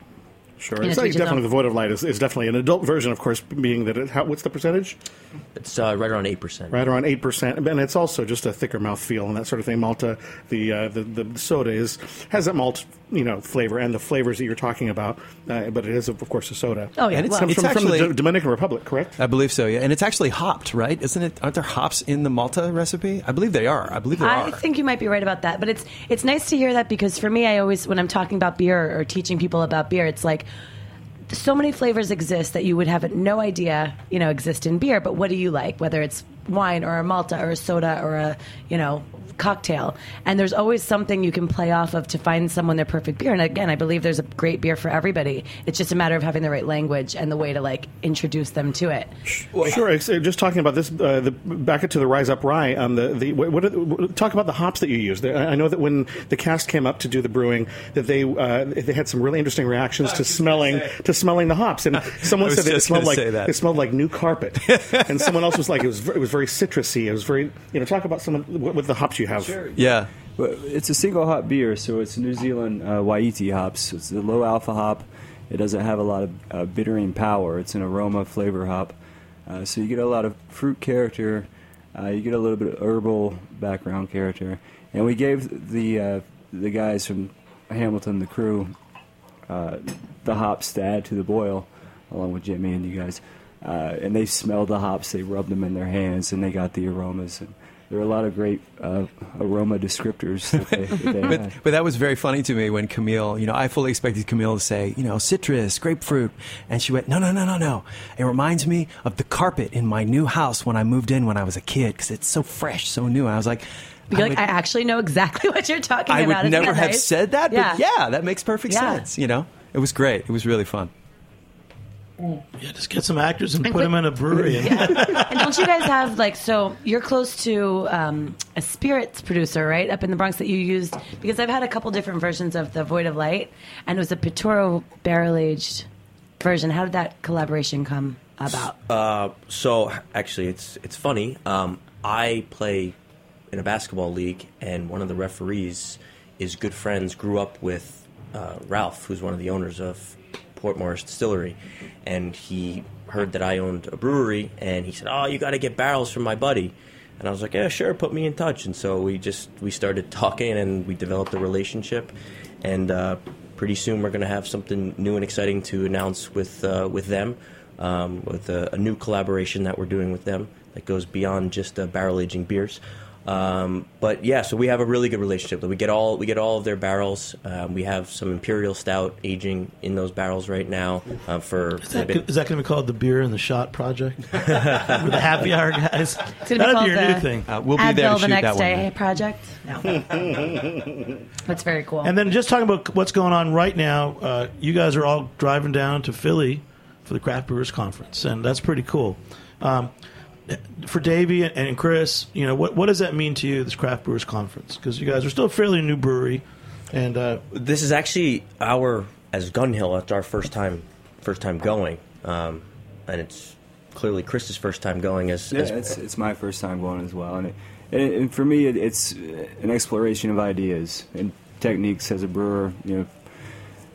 Sure, it's like definitely own. the void of light is, is definitely an adult version, of course, being that it. How, what's the percentage? It's uh, right around eight percent. Right around eight percent, and it's also just a thicker mouth feel and that sort of thing. Malta, the uh, the, the soda is has that malt you know flavor and the flavors that you're talking about, uh, but it is of course a soda. Oh, yeah, And it's- Comes it's from, from the D- Dominican Republic, correct? I believe so, yeah. And it's actually hopped, right? Isn't it? Aren't there hops in the Malta recipe? I believe they are. I believe there I are. think you might be right about that, but it's it's nice to hear that because for me, I always when I'm talking about beer or teaching people about beer, it's like so many flavors exist that you would have no idea, you know, exist in beer. But what do you like? Whether it's wine or a Malta or a soda or a you know cocktail, and there's always something you can play off of to find someone their perfect beer. And again, I believe there's a great beer for everybody. It's just a matter of having the right language and the way to like introduce them to it. sure. Just talking about this, uh, the, back to the Rise Up Rye. Um, the, the what, what, are the- talk about the hops that you use. I I know that when the cast came up to do the brewing, that they uh, they had some really interesting reactions to smelling to smelling the hops. And [LAUGHS] someone said that it smelled like that. it smelled like new carpet, [LAUGHS] and someone else was like it was it was very citrusy. It was very you know talk about some of what, what the hops you have. Yeah. It's a single hop beer, so it's New Zealand uh, Wai-iti hops. It's a low alpha hop. It doesn't have a lot of uh, bittering power. It's an aroma flavor hop. Uh, so you get a lot of fruit character. Uh, you get a little bit of herbal background character. And we gave the uh, the guys from Hamilton, the crew, uh, the hops to add to the boil, along with Jimmy and you guys. Uh, and they smelled the hops. They rubbed them in their hands, and they got the aromas. And there are a lot of great uh, aroma descriptors that they, that they [LAUGHS] but, but that was very funny to me when Camille, you know, I fully expected Camille to say, you know, citrus, grapefruit. And she went, no, no, no, no, no. It reminds me of the carpet in my new house when I moved in when I was a kid because it's so fresh, so new. And I was like, You're I like, would- I actually know exactly [LAUGHS] what you're talking I about. would Isn't never have nice? said that, but yeah, that makes perfect Yeah. sense, you know? It was great. It was really fun. Yeah, just get some actors and, And put them in a brewery. [LAUGHS] and don't you guys have like so you're close to um, a spirits producer right up in the bronx that you used because i've had a couple different versions of the void of light and it was a pitorro barrel aged version how did that collaboration come about Uh, so actually, it's it's funny. Um, I play in a basketball league, and one of the referees is good friends. Grew up with uh, Ralph, who's one of the owners of Port Morris Distillery, and he heard that I owned a brewery, and he said, "Oh, you got to get barrels from my buddy." And I was like, yeah, sure, put me in touch. And so we just we started talking and we developed a relationship. And uh, pretty soon we're going to have something new and exciting to announce with uh, with them, um, with a, a new collaboration that we're doing with them that goes beyond just uh, barrel aging beers. Um, but yeah, so we have a really good relationship. We get all we get all of their barrels. Um, we have some imperial stout aging in those barrels right now uh, for. Is that, is that going to be called the Beer and the Shot Project? [LAUGHS] With the happy hour guys? It's gonna be That'd called be your new the thing. Advil the next day project. No. [LAUGHS] That's very cool. And then just talking about what's going on right now, uh, you guys are all driving down to Philly for the Craft Brewers Conference, and that's pretty cool. Um, for Davey and, and Chris, you know what what does that mean to you, this Craft Brewers Conference? Because you guys are still a fairly new brewery, and uh, This is actually our as Gun Hill. It's our first time first time going, um, and it's clearly Chris's first time going as. Yeah, as it's, it's my first time going as well, and, it, and, it- and for me, it, it's an exploration of ideas and techniques as a brewer. You know,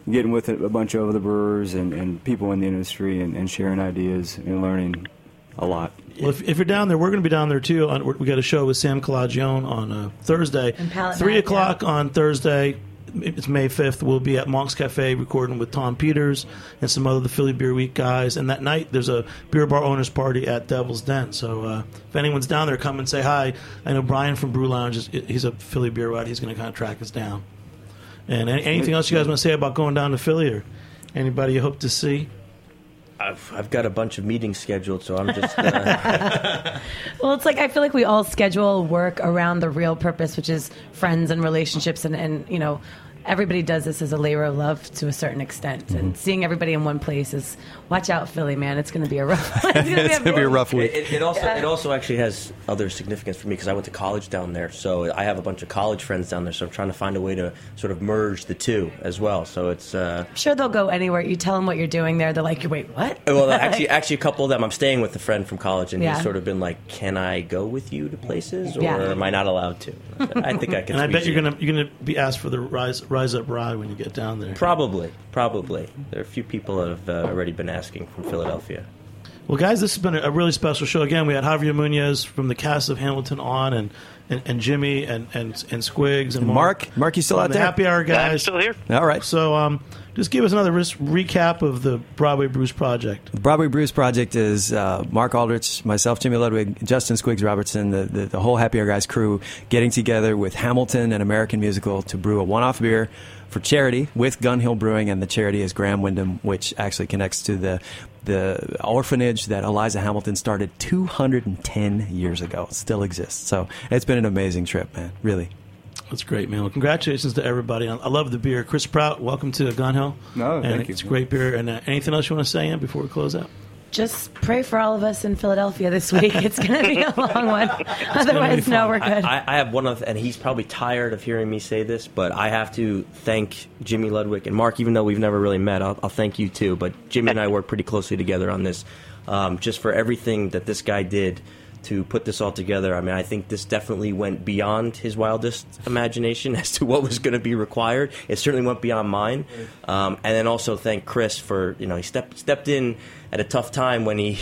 getting with a, a bunch of other brewers and, and people in the industry and, and sharing ideas and learning a lot. Well, if, if you're down there, we're going to be down there too. On, we got a show with Sam Calagione on uh, Thursday, three Night, o'clock on Thursday. It's May fifth. We'll be at Monk's Cafe recording with Tom Peters and some other the Philly Beer Week guys. And that night, there's a beer bar owners party at Devil's Den. So uh, if anyone's down there, come and say hi. I know Brian from Brew Lounge. Is, he's a Philly beer ride. He's going to kind of track us down. And any, anything else you guys want to say about going down to Philly or anybody you hope to see? I've, I've got a bunch of meetings scheduled, so I'm just. Uh, [LAUGHS] Well, it's like I feel like we all schedule work around the real purpose, which is friends and relationships, and, and you know, everybody does this as a labor of love to a certain extent. Mm-hmm. And seeing everybody in one place is watch out, Philly, man. It's going to be a rough. [LAUGHS] [LAUGHS] it's going gonna be a rough week. It, it also it also actually has other significance for me because I went to college down there, so I have a bunch of college friends down there. So I'm trying to find a way to sort of merge the two as well. So it's uh, I'm sure they'll go anywhere. You tell them what you're doing there. They're like, wait, what? well, actually, [LAUGHS] actually, a couple of them. I'm staying with a friend from college, and Yeah. he's sort of been like, "Can I go with you to places, or Yeah. am I not allowed to?" I think I can. And I bet squeeze you're you. gonna you're gonna be asked for the rise rise up rye when you get down there. Probably, probably. There are a few people that have uh, already been asking from Philadelphia. Well, guys, this has been a really special show. Again, we had Javier Muñoz from the cast of Hamilton on, and and, and Jimmy and, and and Squigs and, And Mark? Mark, you still from out the there? Happy Hour guys. I'm still here. All right. So, um, just give us another ris- recap of the Broadway Brews project. The Broadway Brews Project is uh, Mark Aldrich, myself, Jimmy Ludwig, Justin Squigs Robertson, the, the, the whole Happy Hour Guys crew getting together with Hamilton and American Musical to brew a one off beer for charity with Gun Hill Brewing, and the charity is Graham Windham, which actually connects to the the orphanage that Eliza Hamilton started 210 years ago. It still exists. So it's been an amazing trip, man. Really. That's great, man. Well, congratulations to everybody. I I love the beer. Chris Prout, welcome to Gun Hill. No, and thank you. It's great beer. And uh, anything else you want to say, Ann, before we close out? Just pray for all of us in Philadelphia this week. [LAUGHS] It's going to be a long one. Otherwise, no, we're good. I, I have one of, and he's probably tired of hearing me say this, but I have to thank Jimmy Ludwig and Mark. Even though we've never really met, I'll, I'll thank you too. But Jimmy and I work pretty closely together on this, um, just for everything that this guy did to put this all together. I mean, I think this definitely went beyond his wildest imagination [LAUGHS] as to what was going to be required. It certainly went beyond mine. Um, and then also thank Chris for you know he stepped stepped in at a tough time when he.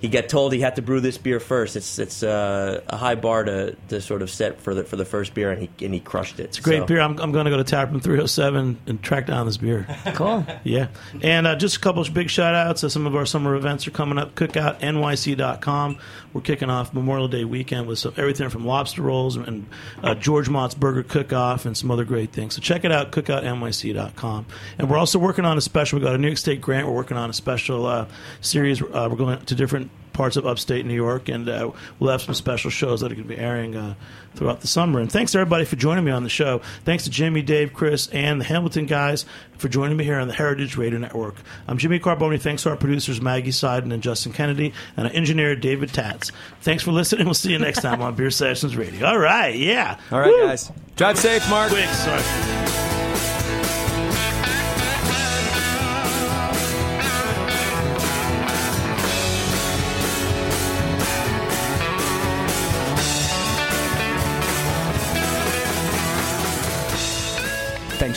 He got told he had to brew this beer first. It's it's uh, a high bar to, to sort of set for the for the first beer, and he and he crushed it. It's a great beer. I'm, I'm going to go to Taproom 307 and track down this beer. Cool. Yeah. And uh, just a couple of big shout outs. Uh, some of our summer events are coming up. CookoutNYC.com. We're kicking off Memorial Day weekend with some, everything from lobster rolls and uh, George Motz's Burger Cook Off and some other great things. So check it out, CookoutNYC.com. And we're also working on a special. we got a New York State grant. We're working on a special uh, series. Uh, we're going to different parts of upstate New York, and uh, we'll have some special shows that are going to be airing uh, throughout the summer. And thanks to everybody for joining me on the show. Thanks to Jimmy, Dave, Chris, and the Hamilton guys for joining me here on the Heritage Radio Network. I'm Jimmy Carbone. Thanks to our producers Maggie Seiden and Justin Kennedy, and our engineer David Tatz. Thanks for listening. We'll see you next time on Beer Sessions Radio. All right, yeah. All right, guys. Drive safe, Mark. Quick, sorry.